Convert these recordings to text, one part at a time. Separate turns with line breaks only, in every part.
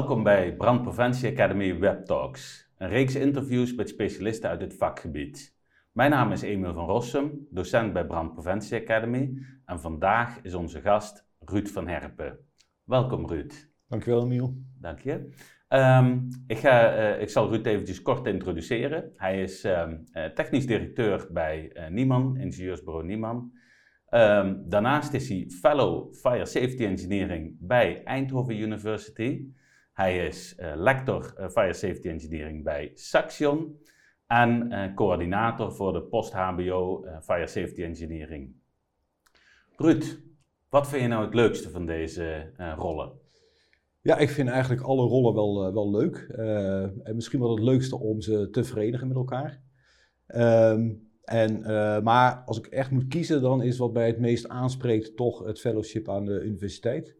Welkom bij Brandpreventie Academy Web Talks, een reeks interviews met specialisten uit het vakgebied. Mijn naam is Emiel van Rossum, docent bij Brandpreventie Academy en vandaag is onze gast Ruud van Herpen. Welkom Ruud.
Dankjewel Emiel.
Dank je. Um, ik, ga, uh, ik zal Ruud eventjes kort introduceren. Hij is um, uh, technisch directeur bij uh, Nieman, ingenieursbureau Nieman. Um, daarnaast is hij Fellow Fire Safety Engineering bij Eindhoven University. Hij is lector Fire Safety Engineering bij Saxion en coördinator voor de post-HBO Fire Safety Engineering. Ruud, wat vind je nou het leukste van deze rollen?
Ja, ik vind eigenlijk alle rollen wel, wel leuk. En misschien wel het leukste om ze te verenigen met elkaar. Um, en, maar als ik echt moet kiezen, dan is wat mij het meest aanspreekt toch het fellowship aan de universiteit.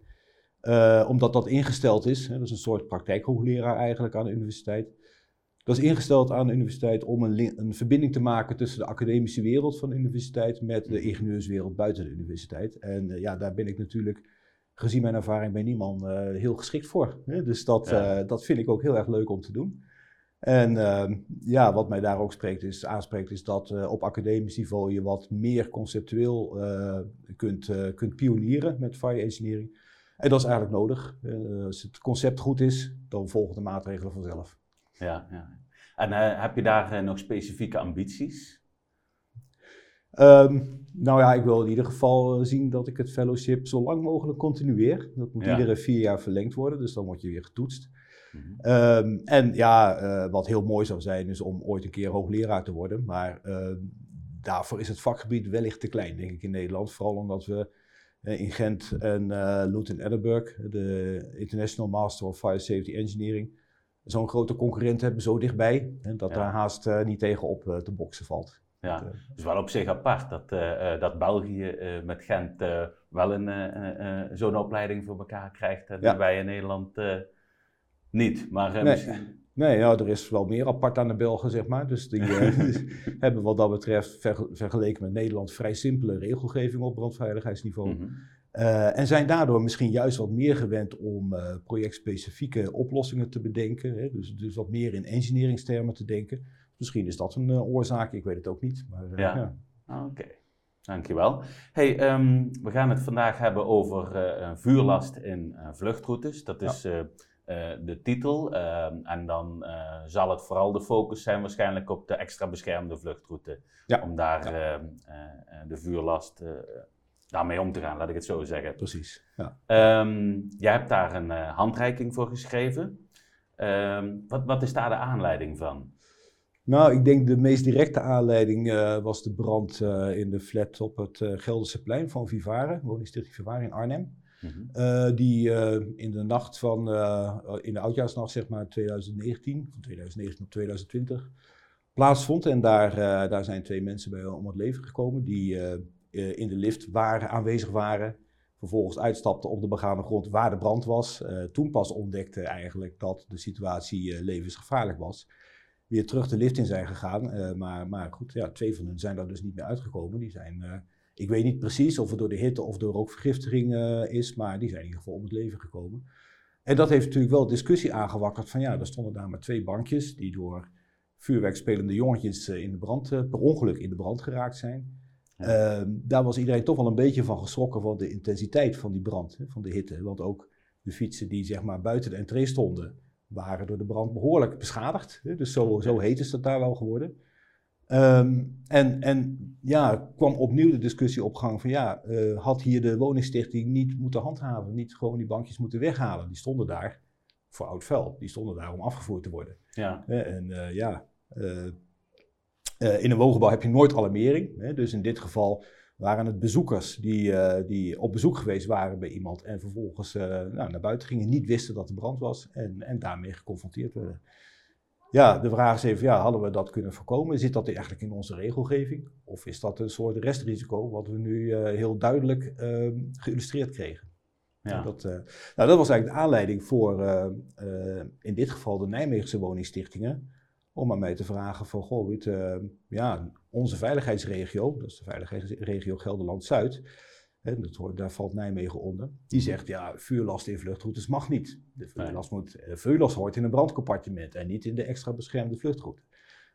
Omdat dat ingesteld is, hè, dat is een soort praktijkhoogleraar eigenlijk aan de universiteit. Dat is ingesteld aan de universiteit om een, een verbinding te maken tussen de academische wereld van de universiteit met de ingenieurswereld buiten de universiteit. En ja, daar ben ik natuurlijk gezien mijn ervaring bij niemand uh, heel geschikt voor. Hè? Dus dat, ja. dat vind ik ook heel erg leuk om te doen. En uh, ja, wat mij daar ook spreekt is, aanspreekt is dat op academisch niveau je wat meer conceptueel kunt, kunt pionieren met fire engineering. En dat is eigenlijk nodig. als het concept goed is, dan volgen de maatregelen vanzelf.
Ja, ja. En heb je daar nog specifieke ambities?
Um, nou ja, ik wil in ieder geval zien dat ik het fellowship zo lang mogelijk continueer. Dat moet ja. iedere vier jaar verlengd worden, dus dan word je weer getoetst. Mm -hmm. um, en ja, uh, wat heel mooi zou zijn, is om ooit een keer hoogleraar te worden. Maar uh, daarvoor is het vakgebied wellicht te klein, denk ik, in Nederland. Vooral omdat we in Gent en uh, Luton Edinburgh, de International Master of Fire Safety Engineering, zo'n grote concurrent hebben, zo dichtbij, en dat ja. daar haast niet tegen op te boksen valt.
Ja, dus wel op zich apart dat, dat België met Gent wel een, zo'n opleiding voor elkaar krijgt en ja. wij in Nederland niet. Maar,
nee, misschien... nee ja, er is wel meer apart aan de Belgen, zeg maar. Dus die hebben wat dat betreft ver, vergeleken met Nederland vrij simpele regelgeving op brandveiligheidsniveau. Mm -hmm. en zijn daardoor misschien juist wat meer gewend om projectspecifieke oplossingen te bedenken. Hè? Dus, dus wat meer in engineeringstermen te denken. Misschien is dat een uh, oorzaak, ik weet het ook niet. Maar,
ja, ja. Oké. Okay. Dankjewel. Hey, um, we gaan het vandaag hebben over vuurlast in vluchtroutes. Dat is ja. De titel. Ehm, en dan zal het vooral de focus zijn waarschijnlijk op de extra beschermde vluchtroute. Ja. Om daar ja. de vuurlast daarmee om te gaan, laat ik het zo zeggen.
Precies. Ja.
Um, jij hebt daar een handreiking voor geschreven. wat, wat is daar de aanleiding van?
Nou, ik denk de meest directe aanleiding uh, was de brand uh, in de flat op het Gelderse plein van Vivare, woningstichting Vivare in Arnhem. Mm -hmm. die in de nacht van, in de oudjaarsnacht zeg maar 2019, van 2019 op 2020, plaatsvond. En daar, daar zijn twee mensen bij om het leven gekomen die in de lift waren, aanwezig waren. Vervolgens uitstapten op de begane grond waar de brand was. toen pas ontdekte eigenlijk dat de situatie levensgevaarlijk was weer terug de lift in zijn gegaan. Maar, maar goed, ja, twee van hen zijn daar dus niet meer uitgekomen. Die zijn, ik weet niet precies of het door de hitte of door rookvergiftiging uh, is, maar die zijn in ieder geval om het leven gekomen. En dat heeft natuurlijk wel discussie aangewakkerd van ja, er stonden daar maar twee bankjes die door vuurwerkspelende jongetjes in de brand, per ongeluk in de brand geraakt zijn. Ja. Ehm, daar was iedereen toch wel een beetje van geschrokken van de intensiteit van die brand, van de hitte. Want ook de fietsen die zeg maar buiten de entree stonden, waren door de brand behoorlijk beschadigd. Dus zo, zo heet is dat daar wel geworden. Um, en, en ja, kwam opnieuw de discussie op gang van ja, uh, had hier de woningstichting niet moeten handhaven, niet gewoon die bankjes moeten weghalen. Die stonden daar voor oud vuil, die stonden daar om afgevoerd te worden. Ja. En uh, ja, in een woongebouw heb je nooit alarmering. Hè? Dus in dit geval waren het bezoekers die, die op bezoek geweest waren bij iemand en vervolgens nou, naar buiten gingen, niet wisten dat er brand was en, en daarmee geconfronteerd werden. Ja, de vraag is even, ja, hadden we dat kunnen voorkomen? Zit dat eigenlijk in onze regelgeving? Of is dat een soort restrisico wat we nu uh, heel duidelijk geïllustreerd kregen? Ja. Dat, nou, dat was eigenlijk de aanleiding voor in dit geval de Nijmeegse woningstichtingen om aan mij te vragen van, goh Ruud, ja, onze veiligheidsregio, dat is de veiligheidsregio Gelderland-Zuid, dat daar valt Nijmegen onder, die zegt ja, vuurlast in vluchtroutes mag niet. De vuurlast, moet, de vuurlast hoort in een brandcompartiment en niet in de extra beschermde vluchtroute.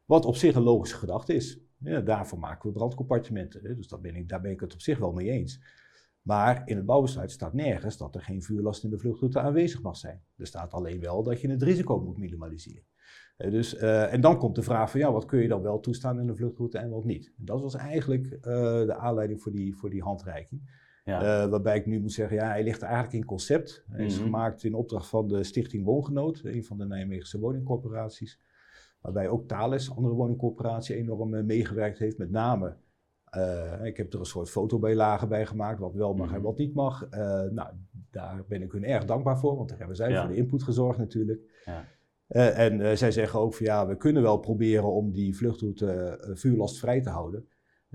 Wat op zich een logische gedachte is. Ja, daarvoor maken we brandcompartimenten. Hè, dus ben, ik, daar ben ik het op zich wel mee eens. Maar in het bouwbesluit staat nergens dat er geen vuurlast in de vluchtroute aanwezig mag zijn. Er staat alleen wel dat je het risico moet minimaliseren. Eh, dus, uh, en dan komt de vraag van ja, wat kun je dan wel toestaan in de vluchtroute en wat niet. En dat was eigenlijk uh, de aanleiding voor die, voor die handreiking. Ja. waarbij ik nu moet zeggen, ja, hij ligt eigenlijk in concept. Hij is mm -hmm. gemaakt in opdracht van de Stichting Woongenoot, een van de Nijmeegse woningcorporaties. Waarbij ook Thales, andere woningcorporatie, enorm meegewerkt heeft. Met name ik heb er een soort fotobijlage bij gemaakt, wat wel mag en wat niet mag. Nou, daar ben ik hun erg dankbaar voor, want daar hebben zij ja. voor de input gezorgd natuurlijk. Ja. Uh, en zij zeggen ook van ja, we kunnen wel proberen om die vluchtroute vuurlastvrij te houden.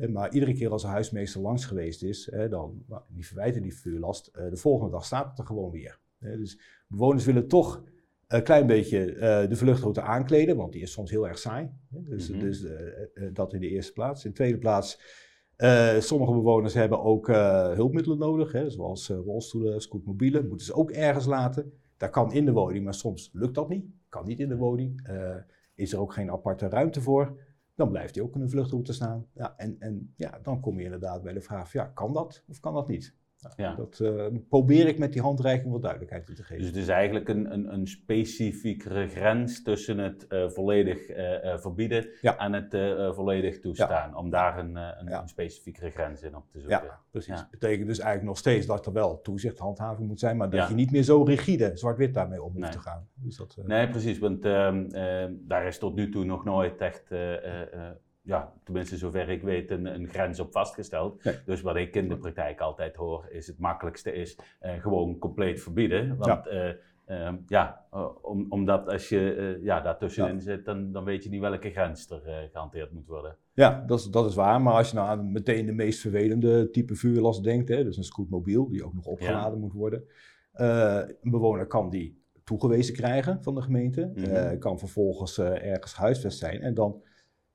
maar iedere keer als een huismeester langs geweest is, dan nou, die verwijten die vuurlast. de volgende dag staat het er gewoon weer. dus bewoners willen toch een klein beetje de vluchtroute aankleden, want die is soms heel erg saai. Dus, mm -hmm. dus dat in de eerste plaats. In de tweede plaats sommige bewoners hebben ook hulpmiddelen nodig, hè, zoals rolstoelen, scootmobielen. Moeten ze ook ergens laten. Dat kan in de woning, maar soms lukt dat niet. Kan niet in de woning. is er ook geen aparte ruimte voor. Dan blijft hij ook in een vluchtroute staan. Ja, en, en ja, dan kom je inderdaad bij de vraag: ja, kan dat of kan dat niet? Ja. Dat uh, probeer ik met die handreiking wat duidelijkheid te geven.
Dus het is eigenlijk een, een, een specifiekere grens tussen het uh, volledig uh, verbieden ja. en het volledig toestaan. Ja. Om daar een, een, een, specifiekere grens in op te zoeken.
Ja, precies. Dat betekent dus eigenlijk nog steeds dat er wel toezicht, handhaving moet zijn, maar dat je niet meer zo rigide, zwart-wit daarmee om moet nee. te gaan.
Dus dat, nee, precies. Want ehm, daar is tot nu toe nog nooit echt ja, tenminste zover ik weet, een, een grens op vastgesteld. Dus wat ik in de praktijk altijd hoor, is het makkelijkste is uh, gewoon compleet verbieden. Want ja, uh, uh, ja om, omdat als je ja, daartussenin ja. zit, dan, dan weet je niet welke grens er gehanteerd moet worden.
Ja, dat is, dat is waar. Maar als je nou aan meteen de meest vervelende type vuurlast denkt, hè, dus een scootmobiel die ook nog opgeladen moet worden. een bewoner kan die toegewezen krijgen van de gemeente, mm -hmm. kan vervolgens ergens huisvest zijn en dan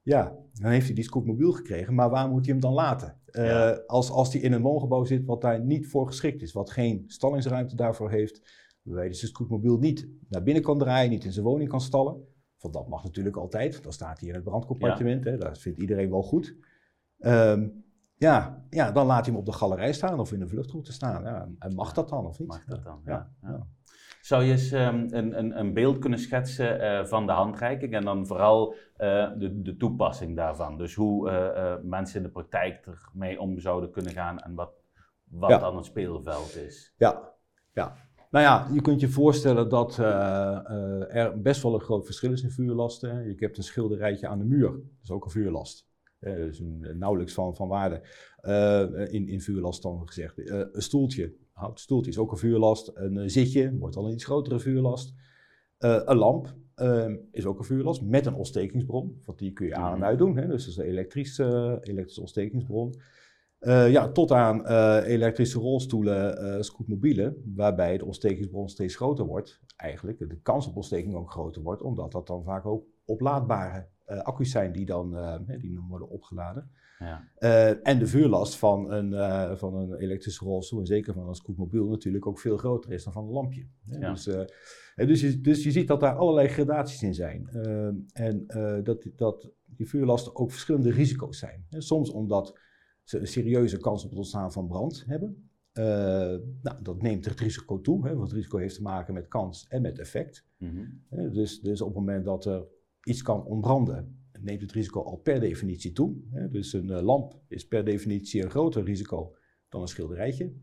ja, dan heeft hij die scootmobiel gekregen, maar waar moet hij hem dan laten? Uh, als, als hij in een woongebouw zit wat daar niet voor geschikt is, wat geen stallingsruimte daarvoor heeft, waarbij dus de scootmobiel niet naar binnen kan draaien, niet in zijn woning kan stallen. Want dat mag natuurlijk altijd, dan staat hij in het brandcompartiment, ja. hè, dat vindt iedereen wel goed. Um, ja, ja, dan laat hij hem op de galerij staan of in de vluchtroute staan. Ja, en mag dat dan of niet?
Mag dat dan, ja. ja. Zou je eens um, een, een, een, beeld kunnen schetsen uh, van de handreiking en dan vooral uh, de, de, toepassing daarvan? Dus hoe uh, mensen in de praktijk ermee om zouden kunnen gaan en wat, wat ja. dan het speelveld is?
Ja, ja. Nou ja, je kunt je voorstellen dat er best wel een groot verschil is in vuurlasten. Je hebt een schilderijtje aan de muur, dat is ook een vuurlast. dus een, nauwelijks van, van waarde in, in vuurlast dan gezegd. een stoeltje, houten stoeltje is ook een vuurlast. Een uh, zitje wordt al een iets grotere vuurlast. Uh, een lamp uh, is ook een vuurlast met een ontstekingsbron. Want die kun je aan en uit doen. Hè? Dus dat is een elektrische, elektrische ontstekingsbron. ja, tot aan elektrische rolstoelen, scootmobielen, waarbij de ontstekingsbron steeds groter wordt. Eigenlijk de kans op ontsteking ook groter wordt, omdat dat dan vaak ook oplaadbare accu's zijn die dan, die worden opgeladen. Ja. Uh, en de vuurlast van een, uh, van een elektrische rolstoel, en zeker van een scootmobiel, natuurlijk ook veel groter is dan van een lampje. Ja. Dus, uh, dus, je, dus je ziet dat daar allerlei gradaties in zijn. en dat, dat die vuurlasten ook verschillende risico's zijn. Soms omdat ze een serieuze kans op het ontstaan van brand hebben. nou, dat neemt het risico toe, hè, want het risico heeft te maken met kans en met effect. Mm -hmm. dus, dus op het moment dat er iets kan ontbranden, neemt het risico al per definitie toe. Hè? Dus een uh, lamp is per definitie een groter risico dan een schilderijtje.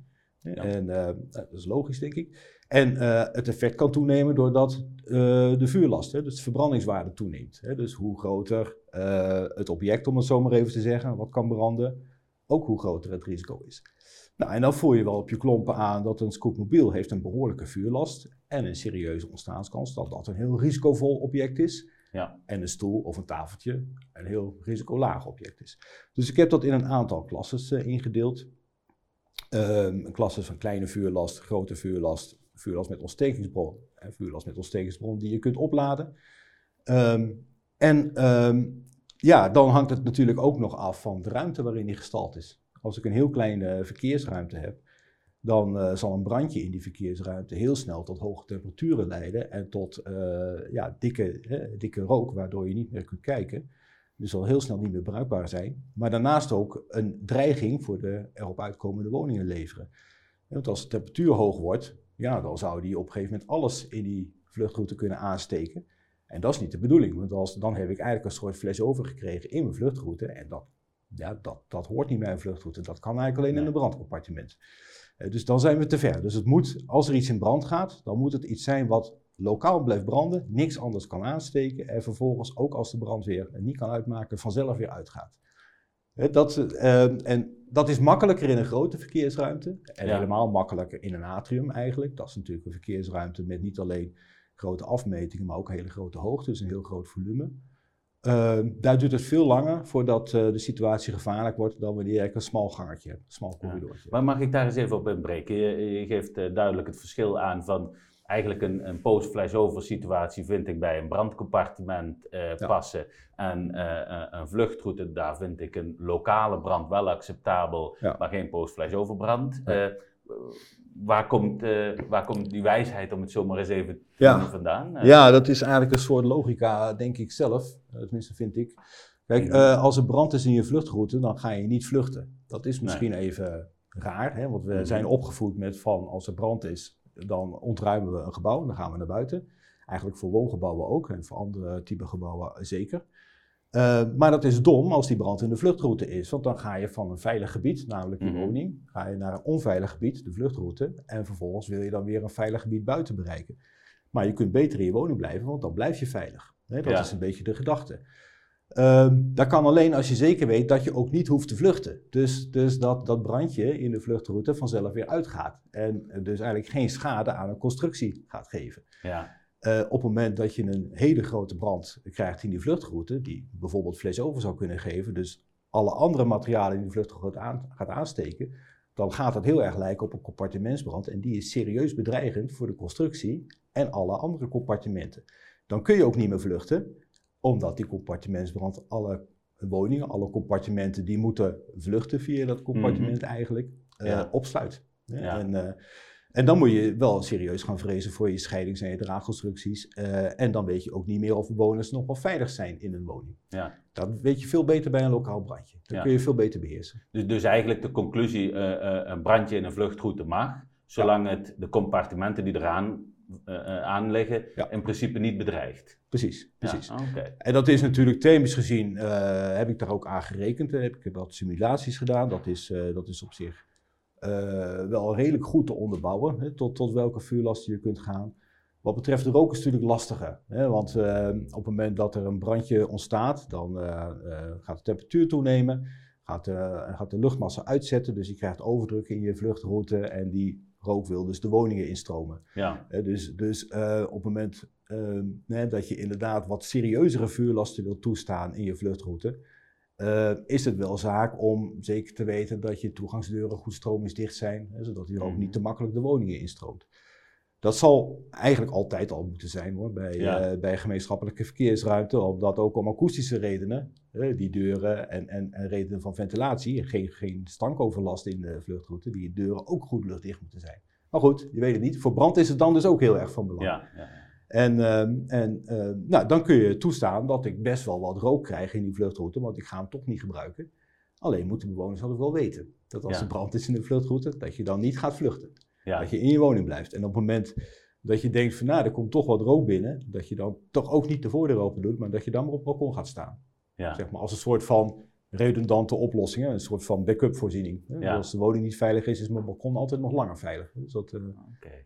Ja. En uh, dat is logisch, denk ik. En uh, het effect kan toenemen doordat de vuurlast, hè, dus de verbrandingswaarde toeneemt. Hè? Dus hoe groter het object, om het zo maar even te zeggen, wat kan branden, ook hoe groter het risico is. Nou, en dan voel je wel op je klompen aan dat een scootmobiel heeft een behoorlijke vuurlast en een serieuze ontstaanskans dat dat een heel risicovol object is. Ja. En een stoel of een tafeltje een heel risicolaag object is. Dus ik heb dat in een aantal klassen uh, ingedeeld. Um, klassen van kleine vuurlast, grote vuurlast, vuurlast met ontstekingsbron en vuurlast met ontstekingsbron die je kunt opladen. Um, en um, ja, dan hangt het natuurlijk ook nog af van de ruimte waarin die gestald is. Als ik een heel kleine verkeersruimte heb, dan zal een brandje in die verkeersruimte heel snel tot hoge temperaturen leiden en tot ja, dikke, dikke rook, waardoor je niet meer kunt kijken. Dus zal heel snel niet meer bruikbaar zijn. Maar daarnaast ook een dreiging voor de erop uitkomende woningen leveren. Want als de temperatuur hoog wordt, ja, dan zou die op een gegeven moment alles in die vluchtroute kunnen aansteken. En dat is niet de bedoeling, want als, dan heb ik eigenlijk een soort fles overgekregen in mijn vluchtroute. En dat, ja, dat, dat hoort niet bij een vluchtroute, dat kan eigenlijk alleen in een brandcompartiment. Eh, dus dan zijn we te ver. Dus het moet, als er iets in brand gaat, dan moet het iets zijn wat lokaal blijft branden, niks anders kan aansteken en vervolgens ook als de brandweer niet kan uitmaken, vanzelf weer uitgaat. Dat, uh, en dat is makkelijker in een grote verkeersruimte en helemaal makkelijker in een atrium eigenlijk. Dat is natuurlijk een verkeersruimte met niet alleen grote afmetingen, maar ook hele grote hoogte, dus een heel groot volume. Uh, daar duurt het veel langer voordat uh, de situatie gevaarlijk wordt dan wanneer ik een smal gangertje heb, een smal corridortje.
Maar mag ik daar eens even op inbreken? Je, je geeft uh, duidelijk het verschil aan van eigenlijk een, een post-flashover situatie vind ik bij een brandcompartiment uh, passen. En een vluchtroute, daar vind ik een lokale brand wel acceptabel, maar geen post-flashover brand. Waar, komt, waar komt die wijsheid, om het zo maar eens even te ja. vandaan?
ja, dat is eigenlijk een soort logica, denk ik zelf. tenminste, vind ik. Kijk, als er brand is in je vluchtroute, dan ga je niet vluchten. Dat is misschien even raar, hè? want we mhm. zijn opgevoed met van als er brand is, dan ontruimen we een gebouw en dan gaan we naar buiten. Eigenlijk voor woongebouwen ook en voor andere type gebouwen zeker. Uh, maar dat is dom als die brand in de vluchtroute is, want dan ga je van een veilig gebied, namelijk je mm woning, ga je naar een onveilig gebied, de vluchtroute, en vervolgens wil je dan weer een veilig gebied buiten bereiken. Maar je kunt beter in je woning blijven, want dan blijf je veilig. dat is een beetje de gedachte. Uh, dat kan alleen als je zeker weet dat je ook niet hoeft te vluchten. Dus, dus dat dat brandje in de vluchtroute vanzelf weer uitgaat. En dus eigenlijk geen schade aan een constructie gaat geven. Ja. Uh, op het moment dat je een hele grote brand krijgt in die vluchtroute, die bijvoorbeeld vlees over zou kunnen geven, dus alle andere materialen in die vluchtroute aan, gaat aansteken, dan gaat dat heel erg lijken op een compartimentsbrand. En die is serieus bedreigend voor de constructie en alle andere compartimenten. Dan kun je ook niet meer vluchten omdat die compartimentsbrand alle woningen, alle compartimenten, die moeten vluchten via dat compartiment mhm. eigenlijk, uh, opsluit. Ja. En, uh, en, dan moet je wel serieus gaan vrezen voor je scheidings- en je draagconstructies. Uh, en dan weet je ook niet meer of bewoners nog wel veilig zijn in een woning. Ja. Dat weet je veel beter bij een lokaal brandje. Dat kun je veel beter beheersen.
Dus, dus eigenlijk de conclusie, een brandje in een vluchtroute mag, zolang het de compartimenten die eraan uh, aanleggen, in principe niet bedreigt.
Precies, precies. Ja, En dat is natuurlijk themisch gezien, heb ik daar ook aan gerekend. Heb ik wat simulaties gedaan. Dat is, dat is op zich wel redelijk goed te onderbouwen, hè, tot, tot welke vuurlast je kunt gaan. Wat betreft de rook is het natuurlijk lastiger. Hè, want op het moment dat er een brandje ontstaat, dan gaat de temperatuur toenemen. Gaat, gaat de luchtmassa uitzetten, dus je krijgt overdruk in je vluchtroute en die rook wil dus de woningen instromen. Ja. dus dus op het moment uh, dat je inderdaad wat serieuzere vuurlasten wilt toestaan in je vluchtroute, uh, is het wel zaak om zeker te weten dat je toegangsdeuren goed stromingsdicht zijn, hè, zodat die ook mhm. niet te makkelijk de woningen instroomt. Dat zal eigenlijk altijd al moeten zijn hoor, bij, ja. uh, bij gemeenschappelijke verkeersruimte, omdat ook om akoestische redenen, uh, die deuren en, en, en, redenen van ventilatie, geen, geen stankoverlast in de vluchtroute, die deuren ook goed luchtdicht moeten zijn. Maar goed, je weet het niet. Voor brand is het dan dus ook heel erg van belang. Ja, ja. En, uh, en uh, nou, dan kun je toestaan dat ik best wel wat rook krijg in die vluchtroute, want ik ga hem toch niet gebruiken. Alleen moeten bewoners altijd wel weten dat als er brand is in de vluchtroute, dat je dan niet gaat vluchten. Ja. Dat je in je woning blijft. En op het moment dat je denkt van nou, er komt toch wat rook binnen, dat je dan toch ook niet de voordeur open doet, maar dat je dan maar op het balkon gaat staan. Ja. Zeg maar als een soort van redundante oplossing, een soort van backup voorziening. Ja. Als de woning niet veilig is, is mijn balkon altijd nog langer veilig. Dus dat, uh,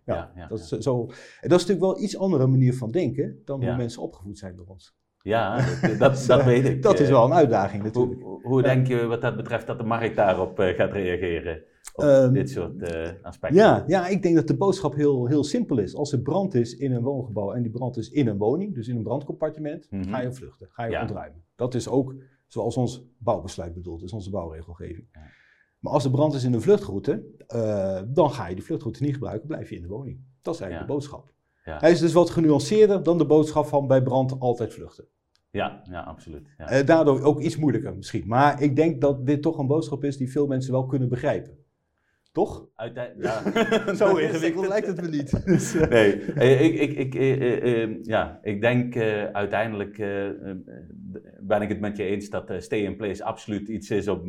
ja, ja, dat, Is zo, en dat is natuurlijk wel iets andere manier van denken dan hoe mensen opgevoed zijn door ons.
Ja, dat, dat, weet ik.
Dat is wel een uitdaging natuurlijk.
Hoe, hoe denk je wat dat betreft dat de markt daarop uh, gaat reageren? Um, dit soort uh, aspecten.
Ja, ja, ik denk dat de boodschap heel, heel simpel is. Als er brand is in een woongebouw en die brand is in een woning, dus in een brandcompartiment, mm -hmm. ga je vluchten, ga je ontruimen. Dat is ook zoals ons bouwbesluit bedoelt, is onze bouwregelgeving. Ja. Maar als er brand is in een vluchtroute, uh, dan ga je die vluchtroute niet gebruiken, blijf je in de woning. Dat is eigenlijk ja. de boodschap. Hij is dus wat genuanceerder dan de boodschap van bij brand altijd vluchten.
Ja, ja absoluut. Ja.
Uh, daardoor ook iets moeilijker misschien. Maar ik denk dat dit toch een boodschap is die veel mensen wel kunnen begrijpen. Toch?
Uiteindelijk,
ja. Zo ingewikkeld lijkt het me niet.
Dus, uh... Nee, ik, ik, ik, uh, ja, ik denk uiteindelijk ben ik het met je eens dat stay in place absoluut iets is op,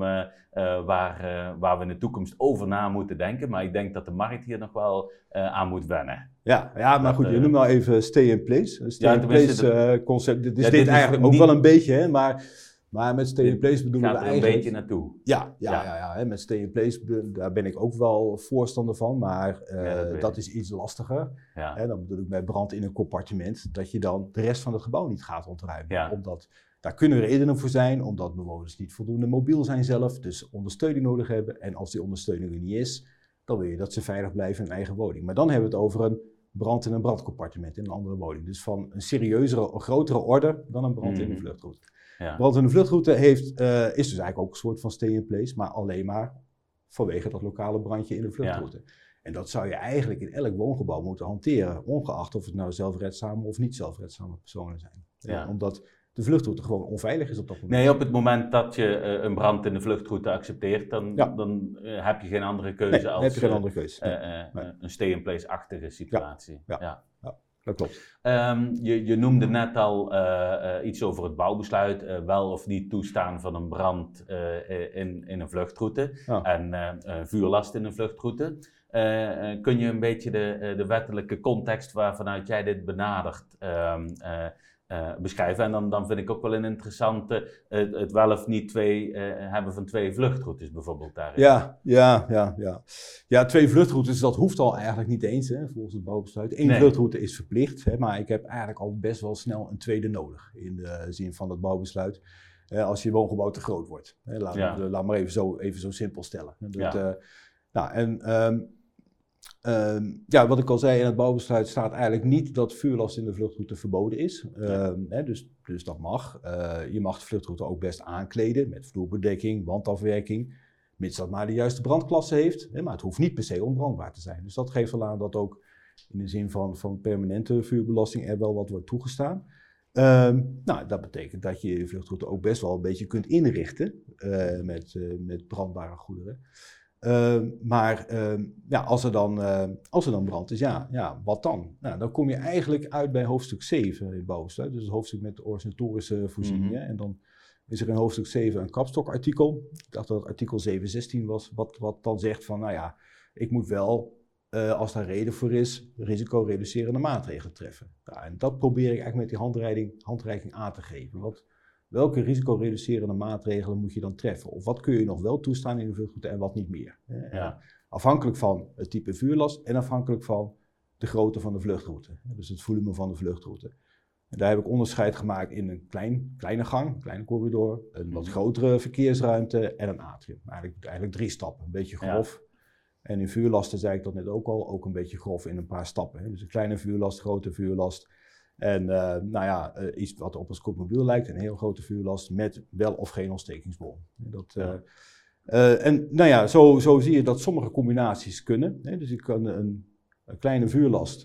waar, waar we in de toekomst over na moeten denken. Maar ik denk dat de markt hier nog wel aan moet wennen.
Ja, ja maar goed, je noemt nou even stay in place. Stay in place concept, dit is ja, dit, dit eigenlijk ook wel een beetje, hè, maar... Maar met stay in place bedoelen we eigenlijk...
een beetje naartoe.
Ja, ja, ja. ja, ja, met stay in place daar ben ik ook wel voorstander van, maar uh, dat, is iets lastiger. Ja. Hè, dan bedoel ik met brand in een compartiment, dat je dan de rest van het gebouw niet gaat ontruimen. Omdat, daar kunnen redenen voor zijn, omdat bewoners niet voldoende mobiel zijn zelf, dus ondersteuning nodig hebben. En als die ondersteuning er niet is, dan wil je dat ze veilig blijven in hun eigen woning. Maar dan hebben we het over een brand in een brandcompartiment in een andere woning. Dus van een serieuzere, grotere orde dan een brand in een mhm. vluchtroute. Ja. Want een vluchtroute heeft, uh, is dus eigenlijk ook een soort van stay in place, maar alleen maar vanwege dat lokale brandje in de vluchtroute. En dat zou je eigenlijk in elk woongebouw moeten hanteren, ongeacht of het nou zelfredzame of niet zelfredzame personen zijn. Ja. omdat de vluchtroute gewoon onveilig is op dat moment.
Nee, op het moment dat je uh, een brand in de vluchtroute accepteert, dan, dan uh, heb je geen andere keuze
nee,
als
heb je geen andere keuze.
Nee. een stay-in-place-achtige situatie.
Ja. ja dat klopt.
Um, je, je, noemde net al uh, uh, iets over het bouwbesluit, uh, wel of niet toestaan van een brand in, in een vluchtroute en vuurlast in een vluchtroute. kun je een beetje de, de wettelijke context waarvanuit jij dit benadert um, uh, beschrijven. En dan, dan vind ik ook wel een interessante, het wel of niet twee, uh, hebben van twee vluchtroutes bijvoorbeeld daarin.
Ja, ja, ja, ja. Ja, twee vluchtroutes, dat hoeft al eigenlijk niet eens, hè, volgens het bouwbesluit. Eén vluchtroute is verplicht, hè, maar ik heb eigenlijk al best wel snel een tweede nodig, in de zin van het bouwbesluit. als je woongebouw te groot wordt. Hè, laat, ja. laat maar even zo, even zo simpel stellen. Dat, ja. nou, en... Um, Ehm, ja, wat ik al zei, in het bouwbesluit staat eigenlijk niet dat vuurlast in de vluchtroute verboden is. Ehm, hè, dus, dus dat mag. Uh, je mag de vluchtroute ook best aankleden met vloerbedekking, wandafwerking, mits dat maar de juiste brandklasse heeft. Hè, maar het hoeft niet per se onbrandbaar te zijn. Dus dat geeft wel aan dat ook in de zin van, van permanente vuurbelasting er wel wat wordt toegestaan. Um, nou, dat betekent dat je je vluchtroute ook best wel een beetje kunt inrichten uh, met, uh, met brandbare goederen. Ehm, maar ehm, ja, als, er dan, uh, als er dan brand is, ja, ja wat dan? Nou, dan kom je eigenlijk uit bij hoofdstuk 7 in het. Dus het hoofdstuk met de organisatorische voorzieningen. Mhm. En dan is er in hoofdstuk 7 een kapstokartikel. Ik dacht dat het artikel 716 was, wat, wat dan zegt van, nou ja, ik moet wel, uh, als daar reden voor is, risicoreducerende maatregelen treffen. Nou, en dat probeer ik eigenlijk met die handreiking, handreiking aan te geven. Want welke risicoreducerende maatregelen moet je dan treffen? Of wat kun je nog wel toestaan in de vluchtroute en wat niet meer? Ja. Afhankelijk van het type vuurlast en afhankelijk van de grootte van de vluchtroute. Dus het volume van de vluchtroute. En daar heb ik onderscheid gemaakt in een klein, kleine gang, een kleine corridor, een wat mhm. grotere verkeersruimte en een atrium. Eigenlijk, eigenlijk drie stappen, een beetje grof. En in vuurlasten zei ik dat net ook al, ook een beetje grof in een paar stappen. Dus een kleine vuurlast, grote vuurlast. En uh, nou ja, uh, iets wat op een scootmobiel lijkt, een heel grote vuurlast met wel of geen ontstekingsbron. Dat, uh, en nou ja, zo, zo zie je dat sommige combinaties kunnen. Hè? Dus ik kan een, een kleine vuurlast,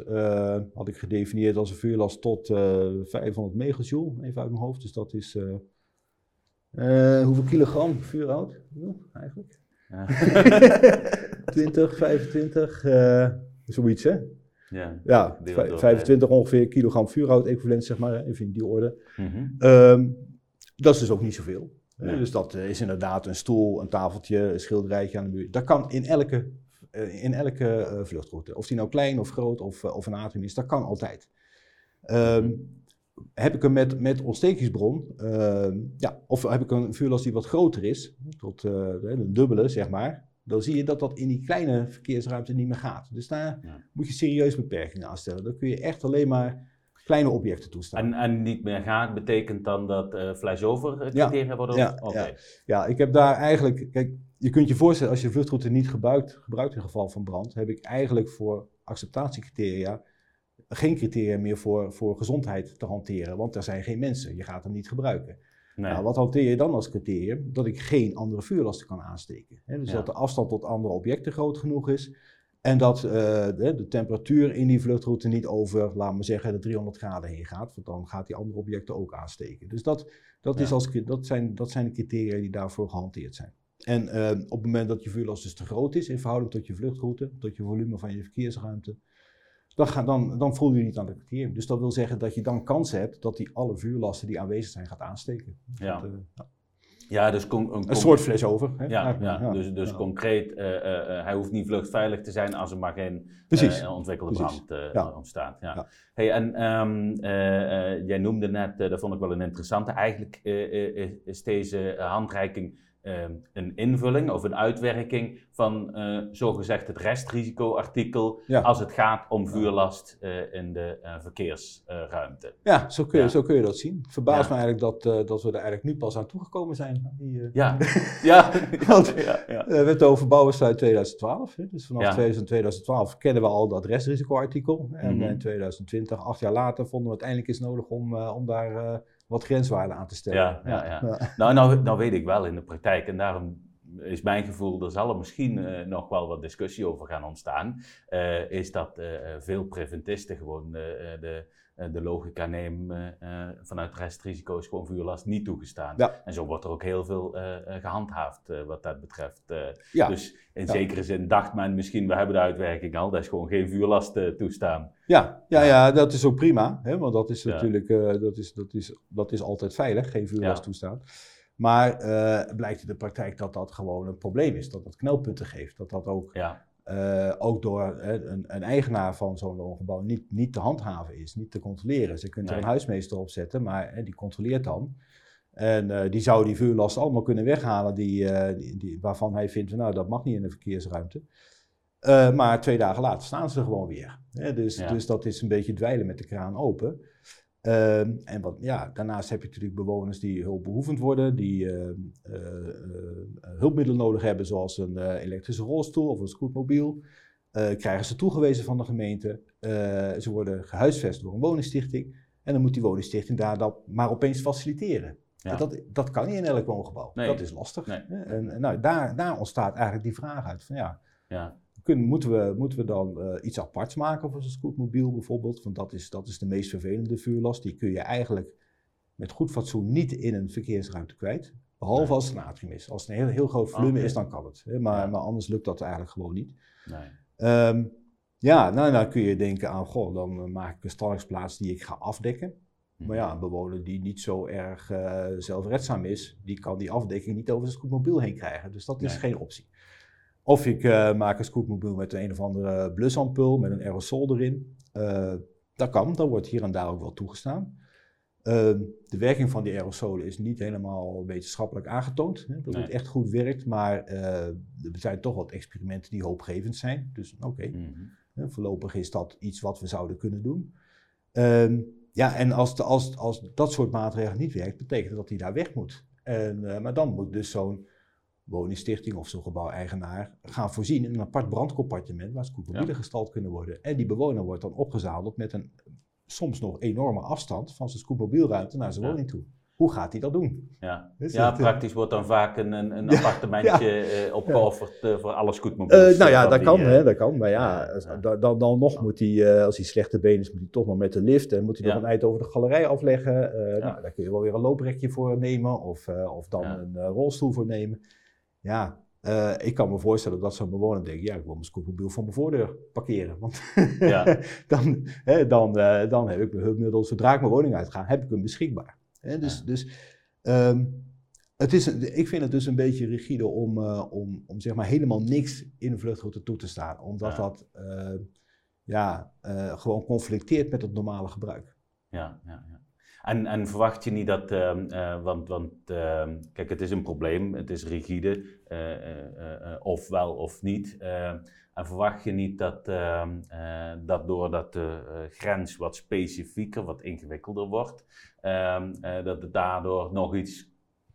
had ik gedefinieerd als een vuurlast tot 500 megajoule, even uit mijn hoofd. Dus dat is, hoeveel kilogram vuurhout? Ja, eigenlijk. Ja. 20, 25, zoiets hè? Ja, ja 25 ongeveer kilogram vuurhout equivalent, zeg maar, even in die orde. Mm dat is dus ook niet zoveel. Dus dat is inderdaad een stoel, een tafeltje, een schilderijtje aan de muur. Dat kan in elke, eh, in elke vluchtroute. Of die nou klein of groot of, of een atrium is, dat kan altijd. Um, heb ik hem met, met ontstekingsbron, uh, ja, of heb ik een vuurlast die wat groter is, tot een dubbele zeg maar, dan zie je dat dat in die kleine verkeersruimte niet meer gaat. Dus daar moet je serieus beperkingen aan stellen. Dan kun je echt alleen maar kleine objecten toestaan.
En, en niet meer gaat betekent dan dat uh, flashover criteria ja. worden?
Ja, ja. ja, ik heb daar eigenlijk, kijk, je kunt je voorstellen, als je vluchtroute niet gebruikt, gebruikt in geval van brand, heb ik eigenlijk voor acceptatiecriteria geen criteria meer voor, voor gezondheid te hanteren, want er zijn geen mensen, je gaat hem niet gebruiken. Nou, wat hanteer je dan als criterium? Dat ik geen andere vuurlasten kan aansteken. dus dat de afstand tot andere objecten groot genoeg is. En dat de, de, temperatuur in die vluchtroute niet over, laten we zeggen, de 300 graden heen gaat. Want dan gaat die andere objecten ook aansteken. Dus dat, dat, is als, dat, zijn, dat zijn de criteria die daarvoor gehanteerd zijn. En op het moment dat je vuurlast dus te groot is in verhouding tot je vluchtroute, tot je volume van je verkeersruimte, dan, ga, dan, dan voel je je niet aan het criterium. Dus dat wil zeggen dat je dan kans hebt dat die alle vuurlasten die aanwezig zijn gaat aansteken.
Ja. Dat, ja. Ja, dus
een, een soort fles over.
Hè? Ja, ja, dus, dus concreet, uh, uh, hij hoeft niet vluchtveilig te zijn als er maar geen ontwikkelde brand ontstaat. Ja. Hey, en um, jij noemde net, dat vond ik wel een interessante, eigenlijk is deze handreiking Ehm, een invulling of een uitwerking van uh, zogezegd het restrisicoartikel als het gaat om vuurlast uh, in de uh, verkeersruimte.
ja, zo kun, je, zo kun je dat zien. Het verbaast me eigenlijk dat, dat we er eigenlijk nu pas aan toegekomen zijn. Die,
ja, ja.
Want ja, we hebben over bouwbesluit 2012. Hè? Dus vanaf 2012 kennen we al dat restrisicoartikel. En mhm. in 2020, acht jaar later, vonden we het eindelijk eens nodig om, om daar wat grenswaarden aan te stellen.
Ja, ja, ja. Nou, nou, nou weet ik wel in de praktijk en daarom is mijn gevoel, er zal er misschien uh, nog wel wat discussie over gaan ontstaan, uh, is dat uh, veel preventisten gewoon de, de logica nemen vanuit restrisico is gewoon vuurlast niet toegestaan. Ja. En zo wordt er ook heel veel gehandhaafd wat dat betreft. Ja. Dus in zekere zin dacht men misschien, we hebben de uitwerking al, dat is gewoon geen vuurlast toestaan.
Ja, ja, ja, dat is ook prima, hè, want dat is natuurlijk dat is, dat is, dat is altijd veilig, geen vuurlast toestaan. Maar uh, blijkt in de praktijk dat dat gewoon een probleem is, dat dat knelpunten geeft. Dat dat ook, ja. Uh, ook door uh, een, een, eigenaar van zo'n woongebouw niet, niet te handhaven is, niet te controleren. Ze kunt er een huismeester op zetten, maar die controleert dan. En die zou die vuurlast allemaal kunnen weghalen die, die, die, waarvan hij vindt, nou dat mag niet in de verkeersruimte. maar twee dagen later staan ze er gewoon weer. dus, dus dat is een beetje dweilen met de kraan open. Ehm, en wat, ja, daarnaast heb je natuurlijk bewoners die hulpbehoevend worden, die uh, hulpmiddelen nodig hebben, zoals een elektrische rolstoel of een scootmobiel. krijgen ze toegewezen van de gemeente. ze worden gehuisvest door een woningstichting. En dan moet die woningstichting daar dat maar opeens faciliteren. Dat, dat kan niet in elk woongebouw. Dat is lastig. Nee. En, nou, daar, daar ontstaat eigenlijk die vraag uit van ja, ja kunnen, moeten, we, moeten we dan uh, iets aparts maken voor zo'n scootmobiel bijvoorbeeld? Want dat is, dat is de meest vervelende vuurlast. Die kun je eigenlijk met goed fatsoen niet in een verkeersruimte kwijt. Behalve als het natrium is. Als het een heel, heel groot volume is, dan kan het. Hè? Maar, maar anders lukt dat eigenlijk gewoon niet. Nee. Um, ja, nou, dan kun je denken aan, goh, dan uh, maak ik een stallingsplaats die ik ga afdekken. Maar ja, een bewoner die niet zo erg uh, zelfredzaam is, die kan die afdekking niet over zijn scootmobiel heen krijgen. Dus dat is geen optie. Of ik uh, maak een scootmobiel met een of andere blusampul met een aerosol erin. Uh, dat kan, dat wordt hier en daar ook wel toegestaan. Uh, de werking van die aerosolen is niet helemaal wetenschappelijk aangetoond. Hè, dat het echt goed werkt, maar er zijn toch wat experimenten die hoopgevend zijn. Dus oké, okay. Mhm. voorlopig is dat iets wat we zouden kunnen doen. Ehm, ja, en als, de, als, als dat soort maatregelen niet werkt, betekent dat dat hij daar weg moet. En, maar dan moet dus zo'n woningstichting of zo'n gebouweigenaar gaan voorzien in een apart brandcompartiment waar scootmobielen ja. gestald kunnen worden. En die bewoner wordt dan opgezadeld met een soms nog enorme afstand van zijn scootmobielruimte naar zijn woning toe. Hoe gaat hij dat doen?
Ja, ja praktisch wordt dan vaak een, een, een appartementje uh, opgeofferd uh, voor alle scootmobielen.
Uh, nou ja, dat kan, hè, dat kan. Maar ja, dan, dan nog moet hij, als hij slechte benen is, moet hij toch nog met de lift en moet hij nog een eind over de galerij afleggen. Nou, daar kun je wel weer een looprekje voor nemen of, of dan een rolstoel voor nemen. Ja, uh, ik kan me voorstellen dat zo'n bewoner denkt, ja, ik wil mijn scootmobiel voor mijn voordeur parkeren. Want ja. dan, hè, dan, uh, dan heb ik mijn hulpmiddel, zodra ik mijn woning uitga, heb ik hem beschikbaar. Hè, dus ja. dus um, het is, ik vind het dus een beetje rigide om, uh, om, om zeg maar helemaal niks in een vluchtroute toe te staan. Omdat ja. dat ja, gewoon conflicteert met het normale gebruik.
Ja, ja. En, en verwacht je niet dat, uh, want, want uh, kijk, het is een probleem, het is rigide, uh, of wel of niet. Ehm, en verwacht je niet dat, dat doordat de grens wat specifieker, wat ingewikkelder wordt, dat het daardoor nog iets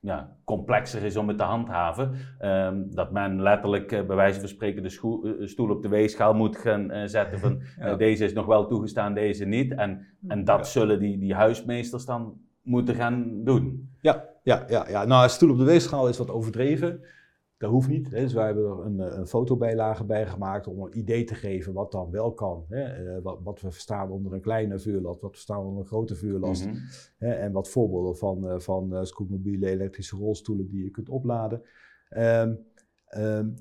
ja, complexer is om het te handhaven. Um, dat men letterlijk uh, bij wijze van spreken de uh, stoel op de weegschaal moet gaan uh, zetten van deze is nog wel toegestaan, deze niet. En, en dat ja. zullen die, die huismeesters dan moeten gaan doen.
Ja, ja, ja, ja. nou stoel op de weegschaal is wat overdreven. Dat hoeft niet. Hè. Dus wij hebben er een, een fotobijlage bij gemaakt om een idee te geven wat dan wel kan. Hè. wat, wat, we verstaan onder een kleine vuurlast, wat we verstaan onder een grote vuurlast. Mhm. hè. En wat voorbeelden van, van scootmobiele elektrische rolstoelen die je kunt opladen. Um,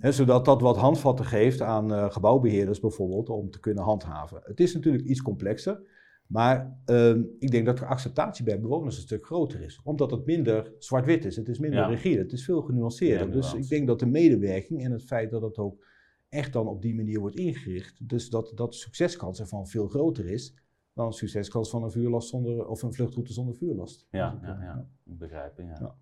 zodat dat wat handvatten geeft aan uh, gebouwbeheerders bijvoorbeeld om te kunnen handhaven. Het is natuurlijk iets complexer, maar ehm, ik denk dat de acceptatie bij bewoners een stuk groter is. Omdat het minder zwart-wit is, het is minder rigide, het is veel genuanceerder. dus ik denk dat de medewerking en het feit dat het ook echt dan op die manier wordt ingericht, dus dat, dat de succeskans ervan veel groter is dan de succeskans van een vuurlast zonder, of een vluchtroute zonder vuurlast.
Ja, ja, ja. begrijp ja.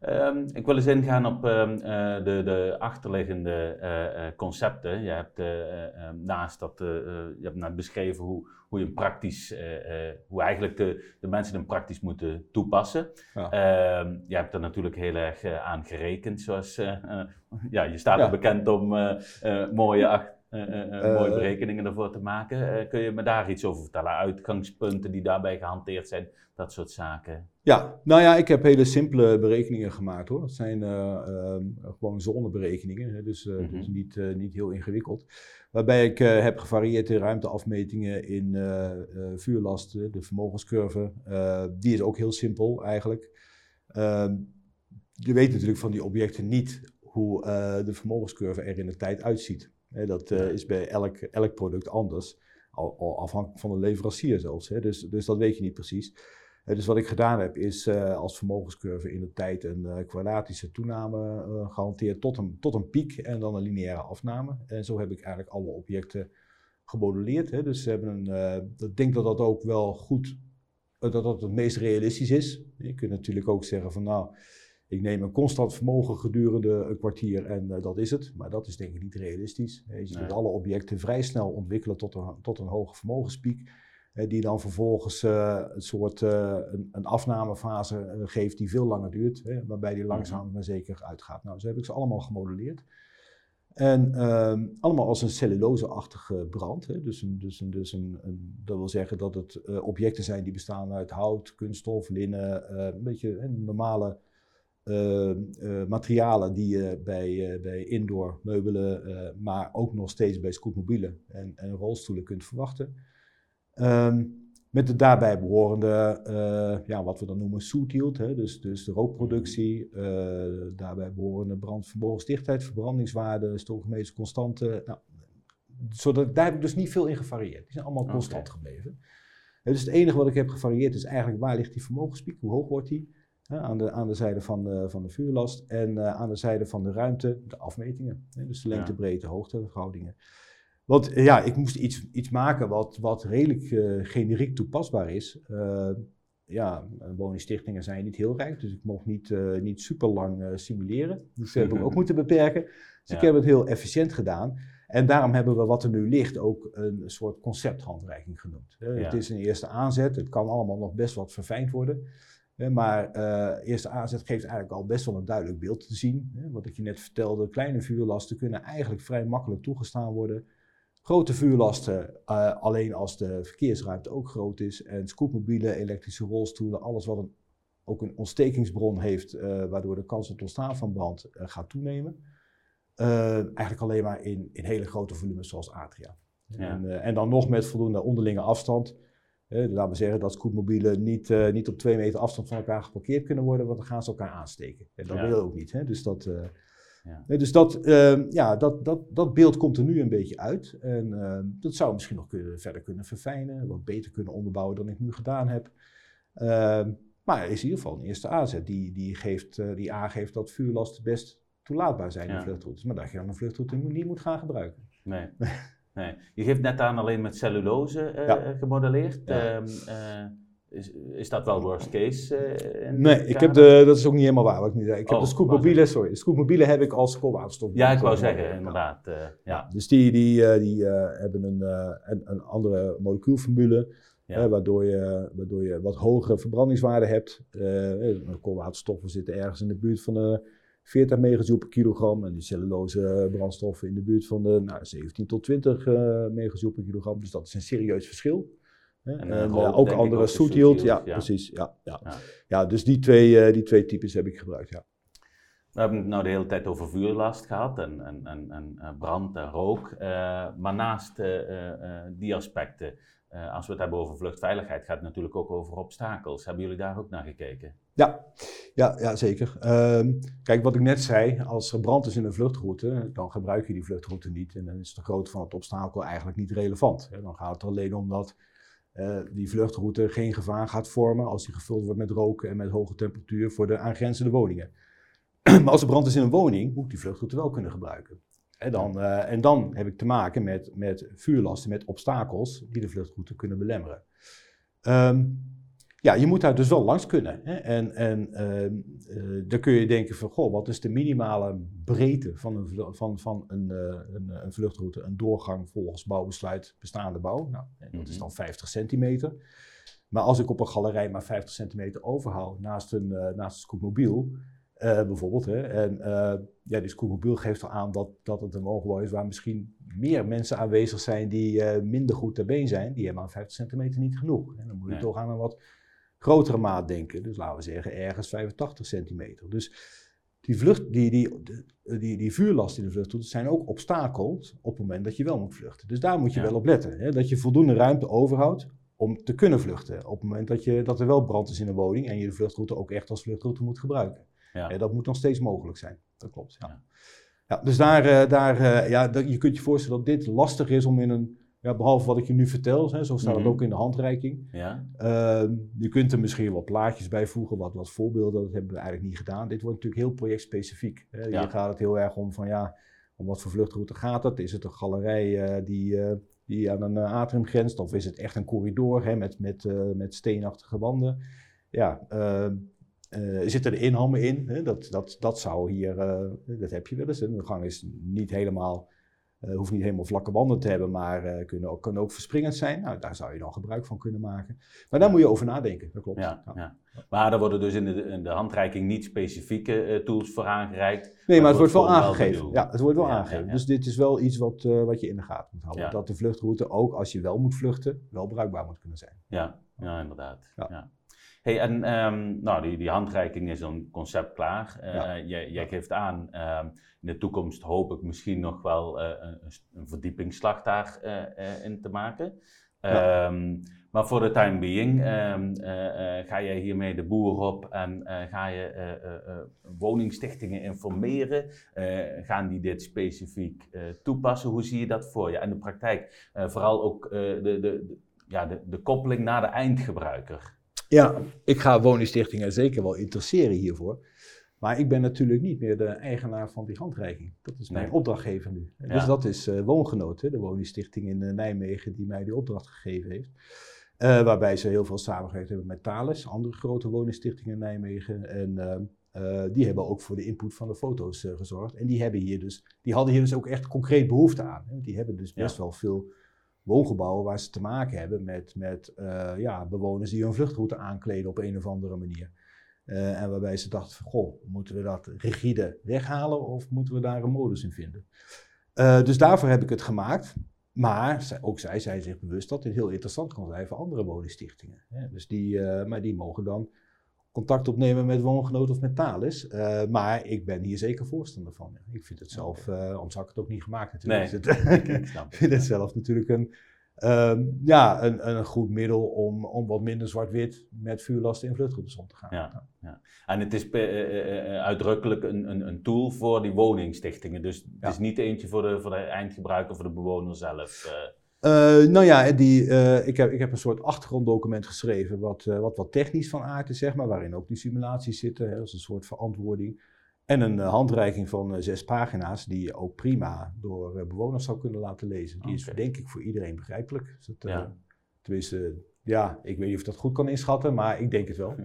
Um, ik wil eens ingaan op um, uh, de, de, achterliggende uh, uh, concepten. Je hebt ehm, naast dat, je hebt net beschreven hoe, hoe je praktisch, hoe eigenlijk de, de mensen hem praktisch moeten toepassen. Ja. je hebt er natuurlijk heel erg aan gerekend, zoals, ja, je staat er bekend om mooie mooie berekeningen ervoor te maken. kun je me daar iets over vertellen? Uitgangspunten die daarbij gehanteerd zijn, dat soort zaken.
Ja, nou ja, ik heb hele simpele berekeningen gemaakt hoor. Dat zijn uh, gewoon zonneberekeningen, hè, dus, uh, dus niet, niet heel ingewikkeld. Waarbij ik heb gevarieerd in ruimteafmetingen, in vuurlasten, de vermogenscurve. die is ook heel simpel eigenlijk. Ehm, je weet natuurlijk van die objecten niet hoe de vermogenscurve er in de tijd uitziet. Hè, dat is bij elk, elk product anders, al, al afhankelijk van de leverancier zelfs. Hè, dus, dus dat weet je niet precies dus wat ik gedaan heb, is uh, als vermogenscurve in de tijd een uh, kwadratische toename gehanteerd tot een, tot een piek en dan een lineaire afname. En zo heb ik eigenlijk alle objecten gemodelleerd. Hè. Dus ze hebben een, ik denk dat dat ook wel goed, dat dat het meest realistisch is. Je kunt natuurlijk ook zeggen van nou, ik neem een constant vermogen gedurende een kwartier en dat is het. Maar dat is denk ik niet realistisch. Je ziet nee. alle objecten vrij snel ontwikkelen tot een, tot een hoge vermogenspiek die dan vervolgens uh, een soort uh, een, een, afnamefase geeft die veel langer duurt, hè, waarbij die langzaam mhm. maar zeker uitgaat. Nou, zo heb ik ze allemaal gemodelleerd. En ehm, allemaal als een celluloseachtige brand. Hè. Dus, een, dus, een, dus een, een, dat wil zeggen dat het objecten zijn die bestaan uit hout, kunststof, linnen, een beetje normale materialen die je bij, bij indoor meubelen, maar ook nog steeds bij scootmobielen en, en rolstoelen kunt verwachten. Ehm, met de daarbij behorende, uh, ja, wat we dan noemen soot yield, hè, dus, dus de rookproductie, uh, daarbij behorende brandvermogens, verbrandingswaarde, stoofgemeeste constante. Nou, zodat, daar heb ik dus niet veel in gevarieerd. Die zijn allemaal constant gebleven. dus het enige wat ik heb gevarieerd is eigenlijk waar ligt die vermogenspiek, hoe hoog wordt die? Aan, de, aan de zijde van de, van de vuurlast en uh, aan de zijde van de ruimte de afmetingen. Hè, dus de lengte, breedte, hoogte, verhoudingen. Want eh, ja, ik moest iets, iets maken wat, wat redelijk uh, generiek toepasbaar is. Uh, ja, woningstichtingen zijn niet heel rijk, dus ik mocht niet, uh, niet super lang simuleren. Dus dat heb ik ook moeten beperken. Dus ik heb het heel efficiënt gedaan. En daarom hebben we wat er nu ligt ook een soort concepthandreiking genoemd. Het is een eerste aanzet, het kan allemaal nog best wat verfijnd worden. Maar uh, eerste aanzet geeft eigenlijk al best wel een duidelijk beeld te zien. Wat ik je net vertelde, kleine vuurlasten kunnen eigenlijk vrij makkelijk toegestaan worden. Grote vuurlasten, uh, alleen als de verkeersruimte ook groot is. En scootmobielen, elektrische rolstoelen, alles wat een, ook een ontstekingsbron heeft, uh, waardoor de kans op het ontstaan van brand gaat toenemen. eigenlijk alleen maar in, in hele grote volumes zoals atria. Ja. En, en, dan nog met voldoende onderlinge afstand. Laten we zeggen dat scootmobielen niet, niet op twee meter afstand van elkaar geparkeerd kunnen worden, want dan gaan ze elkaar aansteken. En dat ja. willen we ook niet. Hè? Dus dat, ja. dus dat, uh, ja, dat, dat, dat beeld komt er nu een beetje uit. En uh, dat zou misschien nog kunnen, verder kunnen verfijnen, wat beter kunnen onderbouwen dan ik nu gedaan heb. Uh, maar is in ieder geval een eerste aanzet die, die, geeft, eh, die aangeeft dat vuurlasten best toelaatbaar zijn in vluchtroutes. Maar dat je dan een vluchtroute niet moet gaan gebruiken.
Nee. nee. Je geeft net aan alleen met cellulose eh, gemodelleerd. Ehm, eh, is, is dat wel worst case?
Uh, nee, ik heb de, dat is ook niet helemaal waar wat ik nu zei. Ik heb oh, de scootmobiele, sorry, de scootmobiele heb ik als koolwaterstof.
Ja, ik wou zeggen, inderdaad. Ja.
Dus die, die, die hebben een, een, een, andere molecuulformule, ja. waardoor, je, waardoor je wat hogere verbrandingswaarde hebt. koolwaterstoffen zitten ergens in de buurt van de 40 megajoule per kilogram en die cellulose brandstoffen in de buurt van de nou, 17 tot 20 megajoule per kilogram. Dus dat is een serieus verschil. En, en uh, ook andere soet yield, ja, precies. Ja, ja. Ja. ja, dus die twee, die twee types heb ik gebruikt, ja.
We hebben het nou de hele tijd over vuurlast gehad en, en, en, en brand en rook. maar naast die aspecten, als we het hebben over vluchtveiligheid, gaat het natuurlijk ook over obstakels. Hebben jullie daar ook naar gekeken?
Ja, ja, ja zeker. Ehm, kijk, wat ik net zei, als er brand is in een vluchtroute, dan gebruik je die vluchtroute niet. En dan is de grootte van het obstakel eigenlijk niet relevant. Dan gaat het alleen om dat uh, die vluchtroute geen gevaar gaat vormen als die gevuld wordt met roken en met hoge temperatuur voor de aangrenzende woningen. maar als er brand is in een woning, moet ik die vluchtroute wel kunnen gebruiken. En dan, uh, en dan heb ik te maken met, met vuurlasten, met obstakels die de vluchtroute kunnen belemmeren. Um, ja, je moet daar dus wel langs kunnen. Hè? En, en uh, dan kun je denken van, goh, wat is de minimale breedte van een, van, van een, uh, een, een, vluchtroute, een doorgang volgens bouwbesluit bestaande bouw? Nou, dat is mhm. dan 50 centimeter. Maar als ik op een galerij maar 50 centimeter overhoud naast een, naast een scootmobiel, bijvoorbeeld, hè, en ja, die scootmobiel geeft al aan dat, dat het een woongebouw is waar misschien meer mensen aanwezig zijn die minder goed ter been zijn, die hebben aan 50 centimeter niet genoeg. En dan moet je toch aan een wat grotere maat denken. Dus laten we zeggen ergens 85 centimeter. Dus die, vlucht, die, die, die, die vuurlast in de vlucht zijn ook obstakels op het moment dat je wel moet vluchten. Dus daar moet je wel op letten. Hè? Dat je voldoende ruimte overhoudt om te kunnen vluchten. Op het moment dat, je, dat er wel brand is in een woning en je de vluchtroute ook echt als vluchtroute moet gebruiken. Ja. dat moet nog steeds mogelijk zijn. Dat klopt. Ja. ja. dus daar, eh, daar, eh, ja, je kunt je voorstellen dat dit lastig is om in een ja, behalve wat ik je nu vertel, hè, zo staat het mhm. ook in de handreiking. Ja. Ehm, je kunt er misschien wat plaatjes bij voegen, wat, wat voorbeelden, dat hebben we eigenlijk niet gedaan. Dit wordt natuurlijk heel projectspecifiek. Hè. Hier gaat het heel erg om van ja, om wat voor vluchtroute gaat het? Is het een galerij uh, die, uh, die aan een uh, atrium grenst of is het echt een corridor hè, met, met, met steenachtige wanden? Ja, ehm, zitten er inhammen in? Hè? Dat, dat, dat zou hier, dat heb je wel eens. De gang is niet helemaal uh, hoeft niet helemaal vlakke wanden te hebben, maar uh, kunnen, ook, kunnen ook verspringend zijn. Nou, daar zou je dan gebruik van kunnen maken. Maar daar moet je over nadenken, dat klopt. Ja,
ja. Maar er worden dus in de, in de handreiking niet specifieke uh, tools voor aangereikt.
Nee, maar, het wordt wel aangegeven. ja, het wordt wel aangegeven. Dus dit is wel iets wat, wat je in de gaten moet houden. Dat de vluchtroute ook als je wel moet vluchten, wel bruikbaar moet kunnen zijn.
Ja, ja inderdaad. Ja. Hey, en um, nou, die, die handreiking is een concept klaar. Jij, jij, geeft aan, uh, in de toekomst hoop ik misschien nog wel uh, een, een verdiepingsslag daarin in te maken. Ja. Um, maar voor de time being um, ga jij hiermee de boer op en ga je woningstichtingen informeren? gaan die dit specifiek toepassen? Hoe zie je dat voor je? En de praktijk, vooral ook de, de, de, ja, de, de koppeling naar de eindgebruiker.
Ja, ik ga woningstichtingen zeker wel interesseren hiervoor. Maar ik ben natuurlijk niet meer de eigenaar van die handreiking. Dat is mijn opdrachtgever nu. Dus dat is uh, Woongenoot, hè, de woningstichting in uh, Nijmegen, die mij die opdracht gegeven heeft. Uh, waarbij ze heel veel samengewerkt hebben met Thales, andere grote woningstichtingen in Nijmegen. En die hebben ook voor de input van de foto's gezorgd. En die, hebben hier dus, die hadden hier dus ook echt concreet behoefte aan. Hè. Die hebben dus best wel veel woongebouwen waar ze te maken hebben met, met ja, bewoners die hun vluchtroute aankleden op een of andere manier. Uh, en waarbij ze dachten van, goh, moeten we dat rigide weghalen of moeten we daar een modus in vinden? Uh, dus daarvoor heb ik het gemaakt. Maar ook zij zijn zich bewust dat dit heel interessant kan zijn voor andere woningstichtingen. Dus die, maar die mogen dan contact opnemen met woongenoten of met Thales. Uh, maar ik ben hier zeker voorstander van. Ik vind het zelf, uh, anders had ik het ook niet gemaakt natuurlijk. Nee, ik vind het zelf natuurlijk een, um, ja, een, een goed middel om, om wat minder zwart-wit met vuurlast in vluchtroutes om te gaan.
Ja, ja. En het is uh, uitdrukkelijk een, een, een, tool voor die woningstichtingen. Dus het is niet eentje voor de, voor de eindgebruiker, voor de bewoner zelf.
Uh, nou ja, die, uh, ik, heb, ik heb een soort achtergronddocument geschreven, wat, uh, wat, wat technisch van aard is, zeg maar, waarin ook die simulaties zitten, hè, als een soort verantwoording. En een handreiking van zes pagina's, die je ook prima door bewoners zou kunnen laten lezen. Die is denk ik voor iedereen begrijpelijk. Dus dat, ja. Tenminste, ja, ik weet niet of ik dat goed kan inschatten, maar ik denk het wel.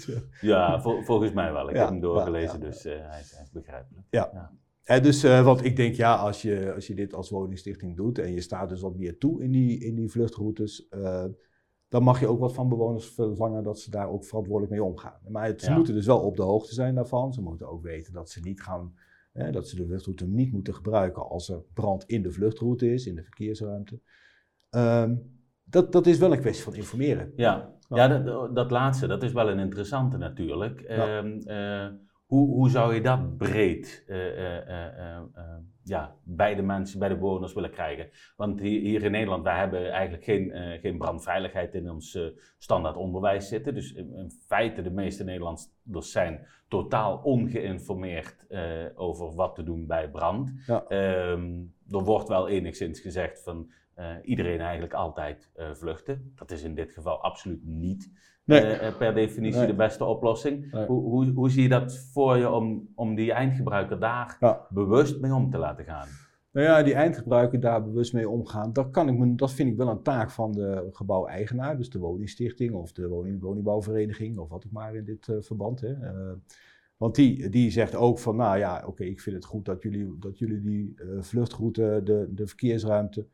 ja, volgens mij wel. Ik heb hem doorgelezen, dus hij is, hij, is, begrijpelijk.
ja dus, uh, want ik denk, ja, als je, als je dit als woningstichting doet en je staat dus wat meer toe in die, in die vluchtroutes, uh, dan mag je ook wat van bewoners verlangen dat ze daar ook verantwoordelijk mee omgaan. Maar het, ze moeten dus wel op de hoogte zijn daarvan. Ze moeten ook weten dat ze niet gaan, dat ze de vluchtroute niet moeten gebruiken als er brand in de vluchtroute is, in de verkeersruimte. Um, dat, dat is wel een kwestie van informeren.
Ja, ja dat, dat laatste, dat is wel een interessante natuurlijk. Ja. Um, hoe, hoe zou je dat breed ja, bij de mensen, bij de bewoners willen krijgen? Want hier, hier in Nederland, wij hebben eigenlijk geen, geen brandveiligheid in ons standaard onderwijs zitten. Dus in, in, feite, de meeste Nederlanders zijn totaal ongeïnformeerd over wat te doen bij brand. Ja. Ehm, er wordt wel enigszins gezegd van uh, iedereen eigenlijk altijd uh, vluchten. Dat is in dit geval absoluut niet nee. uh, per definitie nee. de beste oplossing. Nee. Hoe, hoe, hoe, zie je dat voor je om, om die eindgebruiker daar ja. bewust mee om te laten gaan?
Nou ja, die eindgebruiker daar bewust mee omgaan, dat, kan ik me, dat vind ik wel een taak van de gebouweigenaar, dus de woningstichting of de woning, woningbouwvereniging of wat ook maar in dit verband. Hè. Want die, die zegt ook van, nou ja, oké, okay, ik vind het goed dat jullie, dat jullie die vluchtroute, de, de verkeersruimte,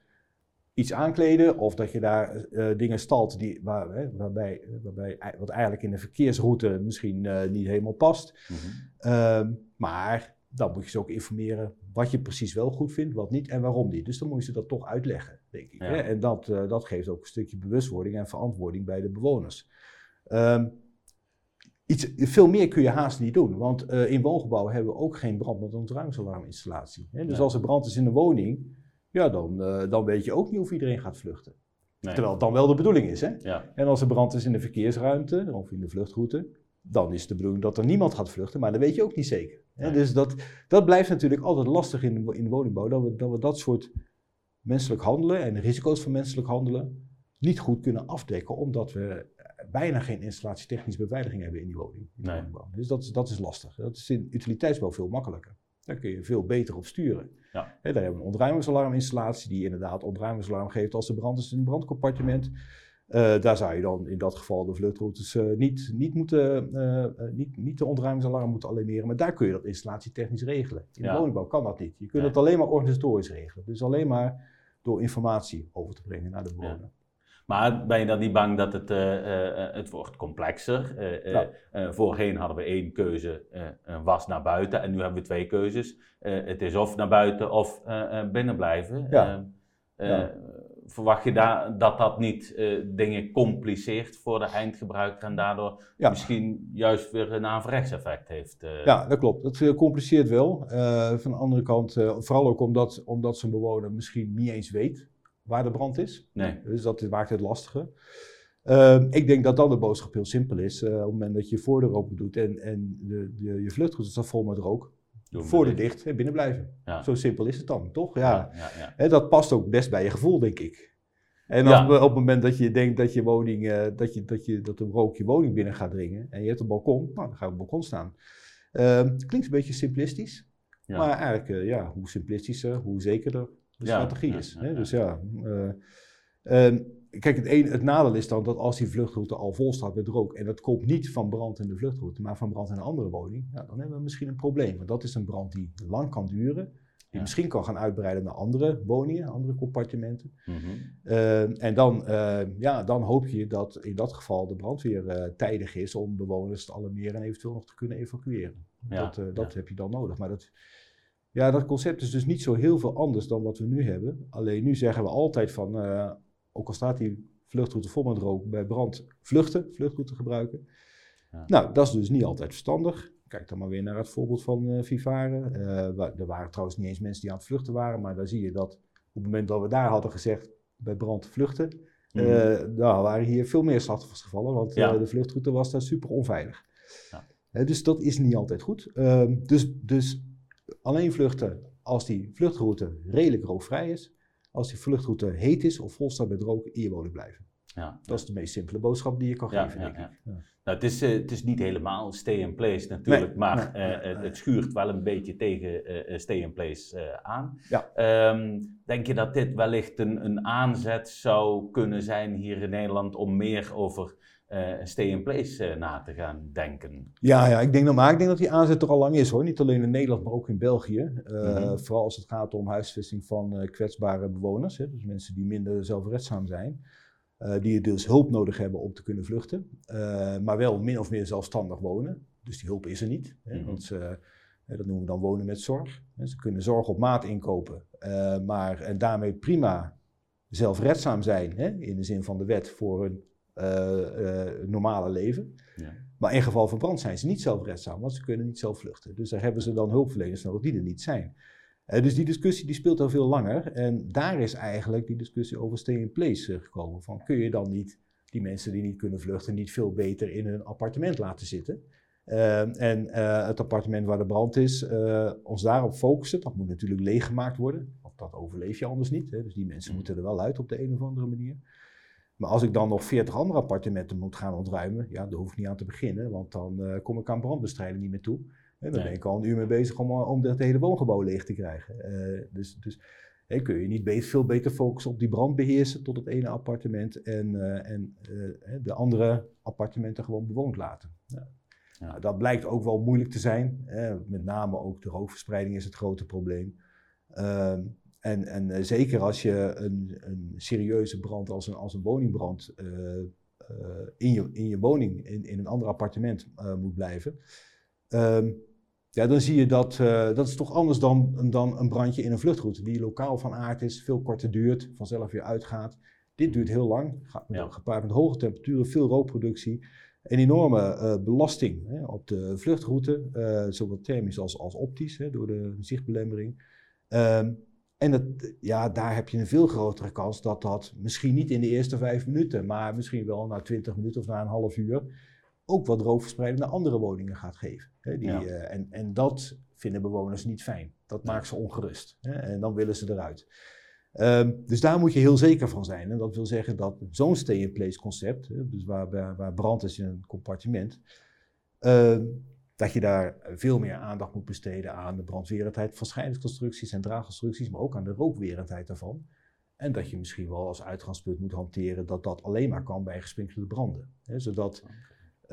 iets aankleden of dat je daar uh, dingen stalt die, waar, hè, waarbij, waarbij, wat eigenlijk in de verkeersroute misschien uh, niet helemaal past. Mm -hmm. um, maar dan moet je ze ook informeren wat je precies wel goed vindt, wat niet en waarom niet. Dus dan moet je ze dat toch uitleggen, denk ik. Ja. Hè? En dat, uh, dat geeft ook een stukje bewustwording en verantwoording bij de bewoners. Um, iets, veel meer kun je haast niet doen, want in woongebouwen hebben we ook geen brand- met ontruimingsalarminstallatie. Dus nee. als er brand is in de woning, ja, dan, uh, dan weet je ook niet of iedereen gaat vluchten. Nee. Terwijl het dan wel de bedoeling is. Hè? Ja. En als er brand is in de verkeersruimte of in de vluchtroute, dan is de bedoeling dat er niemand gaat vluchten, maar dat weet je ook niet zeker. Hè? Nee. Dus dat, dat blijft natuurlijk altijd lastig in de, in woningbouw, dat we, dat we dat soort menselijk handelen en de risico's van menselijk handelen niet goed kunnen afdekken, omdat we bijna geen installatietechnische beveiliging hebben in die woning. In nee. woningbouw. Dus dat is, dat is lastig. Dat is in utiliteitsbouw veel makkelijker. Daar kun je veel beter op sturen. Ja. He, daar hebben we een ontruimingsalarminstallatie die inderdaad ontruimingsalarm geeft als er brand is in een brandcompartiment. Uh, daar zou je dan in dat geval de vluchtroutes uh, niet, niet, moeten, uh, niet, niet de ontruimingsalarm moeten alarmeren, maar daar kun je dat installatietechnisch regelen. In ja. de woningbouw kan dat niet. Je kunt het alleen maar organisatorisch regelen. Dus alleen maar door informatie over te brengen naar de bewoner. Ja.
Maar ben je dan niet bang dat het, uh, uh, het wordt complexer? Ja. voorheen hadden we één keuze, was naar buiten. En nu hebben we twee keuzes. het is of naar buiten of binnen blijven. Ja. Ja. Verwacht je daar, dat dat niet dingen compliceert voor de eindgebruiker en daardoor misschien juist weer een averechts effect heeft?
Ja, dat klopt. Dat compliceert wel. van de andere kant, vooral ook omdat, omdat zo'n bewoner misschien niet eens weet waar de brand is. Nee. Dus dat maakt het lastiger. Uh, ik denk dat dan de boodschap heel simpel is. Uh, op het moment dat je je voordeur open doet en, en de, de, je vluchtroute staat vol met rook, voordeur dicht en binnen blijven. Ja. Zo simpel is het dan, toch? Ja. ja, ja dat past ook best bij je gevoel, denk ik. En als, op het moment dat je denkt dat, je woning, uh, dat, je, dat, je, dat de rook je woning binnen gaat dringen en je hebt een balkon, nou, dan ga je op het balkon staan. Ehm, klinkt een beetje simplistisch, maar eigenlijk, uh, ja, hoe simplistischer, hoe zekerder, de strategie is. Hè? Dus ja. Uh, kijk, het, een, het nadeel is dan dat als die vluchtroute al vol staat met rook en dat komt niet van brand in de vluchtroute, maar van brand in een andere woning, ja, dan hebben we misschien een probleem. Want dat is een brand die lang kan duren, die misschien kan gaan uitbreiden naar andere woningen, andere compartimenten. Mm -hmm. uh, en dan, uh, ja, dan hoop je dat in dat geval de brandweer uh, tijdig is om bewoners te alarmeren en eventueel nog te kunnen evacueren. Ja, dat dat heb je dan nodig. Maar dat, ja, dat concept is dus niet zo heel veel anders dan wat we nu hebben. Alleen nu zeggen we altijd van, uh, ook al staat die vluchtroute vol met rook, bij brand vluchten, vluchtroute gebruiken. Ja. Nou, dat is dus niet altijd verstandig. Kijk dan maar weer naar het voorbeeld van uh, Vivaren. Uh, er waren trouwens niet eens mensen die aan het vluchten waren, maar dan zie je dat op het moment dat we daar hadden gezegd bij brand vluchten, mm nou, waren hier veel meer slachtoffers gevallen, want ja. de vluchtroute was daar super onveilig. Ja. dus dat is niet altijd goed. Ehm, dus, dus alleen vluchten als die vluchtroute redelijk rookvrij is. Als die vluchtroute heet is of vol staat met rook, in je woning blijven. Ja. Dat is de meest simpele boodschap die je kan geven, denk ik.
Nou, het, is, uh, het is niet helemaal stay in place natuurlijk, nee, maar nee, uh, nee, het schuurt wel een beetje tegen uh, stay in place aan. Um, denk je dat dit wellicht een, een aanzet zou kunnen zijn hier in Nederland om meer over uh, stay in place uh, na te gaan denken.
Ja, ja ik denk dat, maar ik denk dat die aanzet er al lang is hoor. Niet alleen in Nederland, maar ook in België. Uh, mm-hmm. Vooral als het gaat om huisvesting van kwetsbare bewoners. Hè, dus mensen die minder zelfredzaam zijn. die dus hulp nodig hebben om te kunnen vluchten. maar wel min of meer zelfstandig wonen. Dus die hulp is er niet. Hè, mm-hmm. want ze, dat noemen we dan wonen met zorg. Ze kunnen zorg op maat inkopen. maar en daarmee prima zelfredzaam zijn. Hè, in de zin van de wet voor hun uh, uh, normale leven. Ja. Maar in geval van brand zijn ze niet zelfredzaam, want ze kunnen niet zelf vluchten. Dus daar hebben ze dan hulpverleners nodig die er niet zijn. Uh, dus die discussie die speelt al veel langer. En daar is eigenlijk die discussie over stay in place gekomen. Van kun je dan niet die mensen die niet kunnen vluchten niet veel beter in hun appartement laten zitten? En het appartement waar de brand is, ons daarop focussen. Dat moet natuurlijk leeggemaakt worden, want dat overleef je anders niet. Hè? Dus die mensen mm. moeten er wel uit op de een of andere manier. Maar als ik dan nog 40 andere appartementen moet gaan ontruimen, ja, daar hoef ik niet aan te beginnen, want dan uh, kom ik aan brandbestrijding niet meer toe. En dan ben ik al een uur mee bezig om, om het hele woongebouw leeg te krijgen. dus dus hè, kun je niet beter, veel beter focussen op die brandbeheersen tot het ene appartement en, en de andere appartementen gewoon bewoond laten. Ja. Nou, dat blijkt ook wel moeilijk te zijn. Hè. Met name ook de rookverspreiding is het grote probleem. Ehm, en, en eh, zeker als je een, een, serieuze brand als een, als een woningbrand uh, in, je, in je woning, in, in een ander appartement moet blijven. Um, ja, dan zie je dat dat is toch anders dan, dan een brandje in een vluchtroute, die lokaal van aard is, veel korter duurt, vanzelf weer uitgaat. Dit duurt heel lang, gaat met, gepaard met hoge temperaturen, veel rookproductie een enorme belasting hè, op de vluchtroute, zowel thermisch als, als optisch, hè, door de zichtbelemmering. Um, en dat, ja, daar heb je een veel grotere kans dat dat misschien niet in de eerste vijf minuten, maar misschien wel na twintig minuten of na een half uur ook wat rookverspreiding naar andere woningen gaat geven. Hè, die, ja. uh, en, en dat vinden bewoners niet fijn. Dat maakt ze ongerust. Hè, en dan willen ze eruit. Um, dus daar moet je heel zeker van zijn. En dat wil zeggen dat zo'n stay-in-place concept, hè, dus waar, waar, brand is in een compartiment, uh, dat je daar veel meer aandacht moet besteden aan de brandwerendheid van scheidingsconstructies en draagconstructies, maar ook aan de rookwerendheid daarvan. En dat je misschien wel als uitgangspunt moet hanteren dat dat alleen maar kan bij gesprinkelde branden. Hè, zodat uh,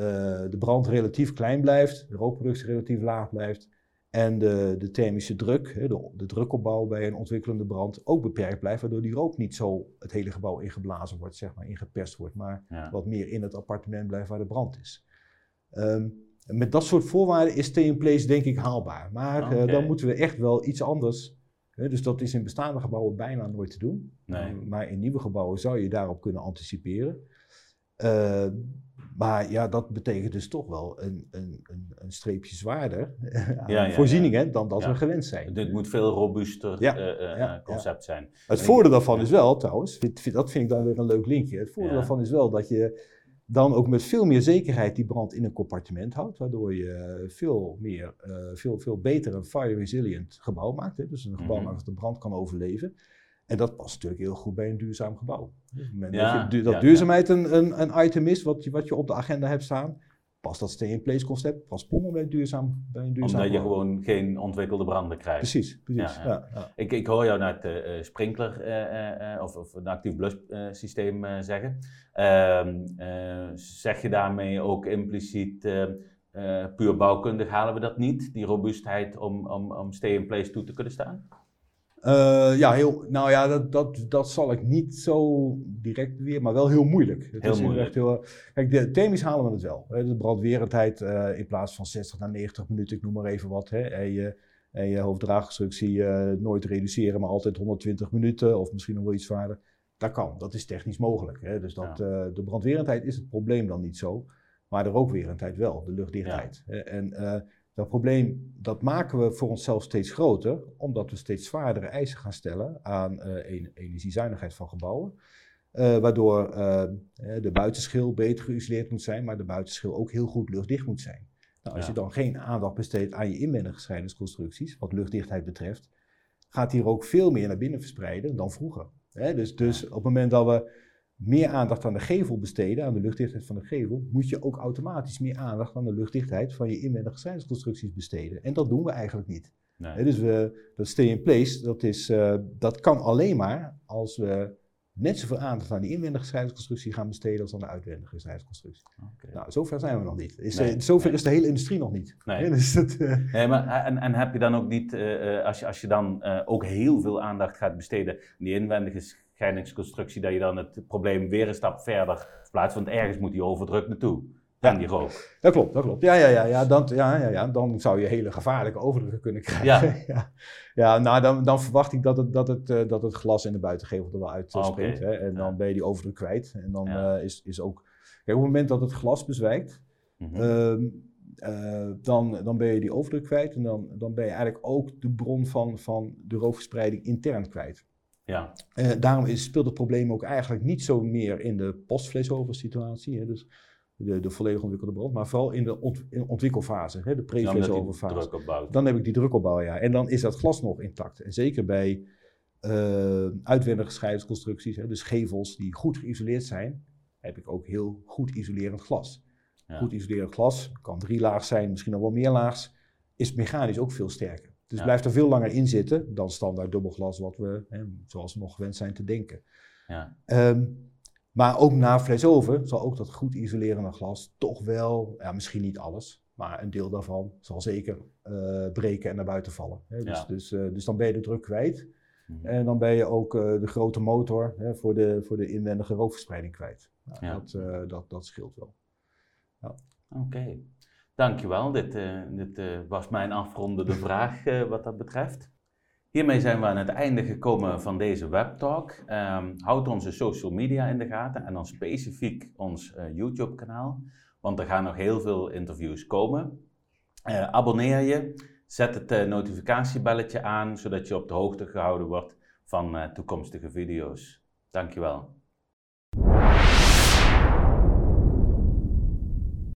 de brand relatief klein blijft, de rookproductie relatief laag blijft en de, de thermische druk, de, de drukopbouw bij een ontwikkelende brand, ook beperkt blijft, waardoor die rook niet zo het hele gebouw ingeblazen wordt, zeg maar, ingeperst wordt, maar wat meer in het appartement blijft waar de brand is. Um, met dat soort voorwaarden is stay in place denk ik haalbaar. Maar okay. uh, dan moeten we echt wel iets anders. Hè, dus dat is in bestaande gebouwen bijna nooit te doen.
Nee.
maar in nieuwe gebouwen zou je daarop kunnen anticiperen. Uh, maar ja, dat betekent dus toch wel een, een, een, streepje zwaarder aan ja, ja, voorzieningen ja. dan dat we gewend zijn.
Dit moet veel robuuster uh, concept zijn.
Het voordeel daarvan is wel, trouwens, dat vind ik dan weer een leuk linkje. Het voordeel daarvan is wel dat je dan ook met veel meer zekerheid die brand in een compartiment houdt, waardoor je veel, meer, uh, veel, veel beter een fire resilient gebouw maakt. Hè? Dus een gebouw mm -hmm. dat de brand kan overleven. En dat past natuurlijk heel goed bij een duurzaam gebouw. Ja, dat, je, dat ja, duurzaamheid ja. Een, een, een, item is wat je, wat je op de agenda hebt staan, past dat stay-in-place concept, past prima bij, duurzaam, bij een duurzaam
Omdat je gewoon geen ontwikkelde branden krijgt.
Precies, precies. Ja,
Ik, ik hoor jou naar het uh, sprinkler uh, uh, of, of een actief blus systeem zeggen. Ehm, zeg je daarmee ook impliciet puur bouwkundig halen we dat niet, die robuustheid om, om, om stay-in-place toe te kunnen staan?
Uh, ja, heel, nou ja, dat, dat, dat zal ik niet zo direct weer, maar wel heel moeilijk.
Het heel is moeilijk.
Heel, kijk, de, themisch halen we het wel. Hè. De brandwerendheid uh, in plaats van 60 naar 90 minuten, ik noem maar even wat. Hè. En je, en je hoofddraagconstructie uh, nooit reduceren, maar altijd 120 minuten of misschien nog wel iets zwaarder. Dat kan, dat is technisch mogelijk. Hè. Dus dat, ja. de brandwerendheid is het probleem dan niet zo, maar de rookwerendheid wel, de luchtdichtheid. Ja. En dat probleem dat maken we voor onszelf steeds groter, omdat we steeds zwaardere eisen gaan stellen aan uh, energiezuinigheid van gebouwen. Uh, waardoor uh, de buitenschil beter geïsoleerd moet zijn, maar de buitenschil ook heel goed luchtdicht moet zijn. Nou, als ja. je dan geen aandacht besteedt aan je inwendige scheidingsconstructies, wat luchtdichtheid betreft, gaat hier ook veel meer naar binnen verspreiden dan vroeger. dus, dus op het moment dat we meer aandacht aan de gevel besteden, aan de luchtdichtheid van de gevel, moet je ook automatisch meer aandacht aan de luchtdichtheid van je inwendige scheidingsconstructies besteden. En dat doen we eigenlijk niet. Nee. He, dus we, dat stay in place, dat, is, uh, dat kan alleen maar als we net zoveel aandacht aan die inwendige scheidingsconstructie gaan besteden als aan de uitwendige scheidingsconstructie. Okay. Nou, zover zijn we nog niet. Is, nee, zover nee. is de hele industrie nog niet.
Nee. dus dat, uh... nee maar, en, en heb je dan ook niet, uh, als, je, als je dan ook heel veel aandacht gaat besteden aan die inwendige scheidingsconstructie, dat je dan het probleem weer een stap verder plaatst, want ergens moet die overdruk naartoe. Ja. die rook.
Dat klopt, dat klopt. Ja, ja, ja, ja, dan, ja, ja, ja, dan zou je hele gevaarlijke overdrukken kunnen krijgen. Ja, ja. ja nou, dan, dan verwacht ik dat het, dat, het, uh, dat het glas in de buitengevel er wel uit uh, springt. Okay. Hè, en dan ben je die overdruk kwijt. En dan uh, is, is ook... Kijk, op het moment dat het glas bezwijkt, Mhm. Ehm, eh, dan, dan ben je die overdruk kwijt en dan, dan ben je eigenlijk ook de bron van, van de roofverspreiding intern kwijt.
Ja.
Uh, daarom is, speelt het probleem ook eigenlijk niet zo meer in de postvleesover-situatie, dus de, de volledig ontwikkelde brand, maar vooral in de ontwikkelfase, hè, de pre-vleesoverfase. Dan heb ik die drukopbouw, ja. En dan is dat glas nog intact. En zeker bij uh, uitwendige scheidingsconstructies, hè, dus gevels die goed geïsoleerd zijn, heb ik ook heel goed isolerend glas. Goed isolerend glas, kan drie laag zijn, misschien nog wel meer laags, is mechanisch ook veel sterker. Dus blijft er veel langer in zitten dan standaard dubbelglas, wat we, hè, zoals we nog gewend zijn te denken.
Ja.
Um, maar ook na vleesoven zal ook dat goed isolerende glas toch wel, ja, misschien niet alles, maar een deel daarvan zal zeker uh, breken en naar buiten vallen. Hè. Dus, dus, uh, dus dan ben je de druk kwijt. Mhm. En dan ben je ook uh, de grote motor hè, voor, de, voor de inwendige rookverspreiding kwijt. Nou, ja. dat, dat, dat scheelt wel.
Ja. Oké, okay. Dankjewel. Dit, dit was mijn afrondende vraag wat dat betreft. Hiermee zijn we aan het einde gekomen van deze webtalk. Um, houd onze social media in de gaten en dan specifiek ons uh, YouTube-kanaal, want er gaan nog heel veel interviews komen. Uh, abonneer je, zet het uh, notificatiebelletje aan, zodat je op de hoogte gehouden wordt van toekomstige video's. Dankjewel.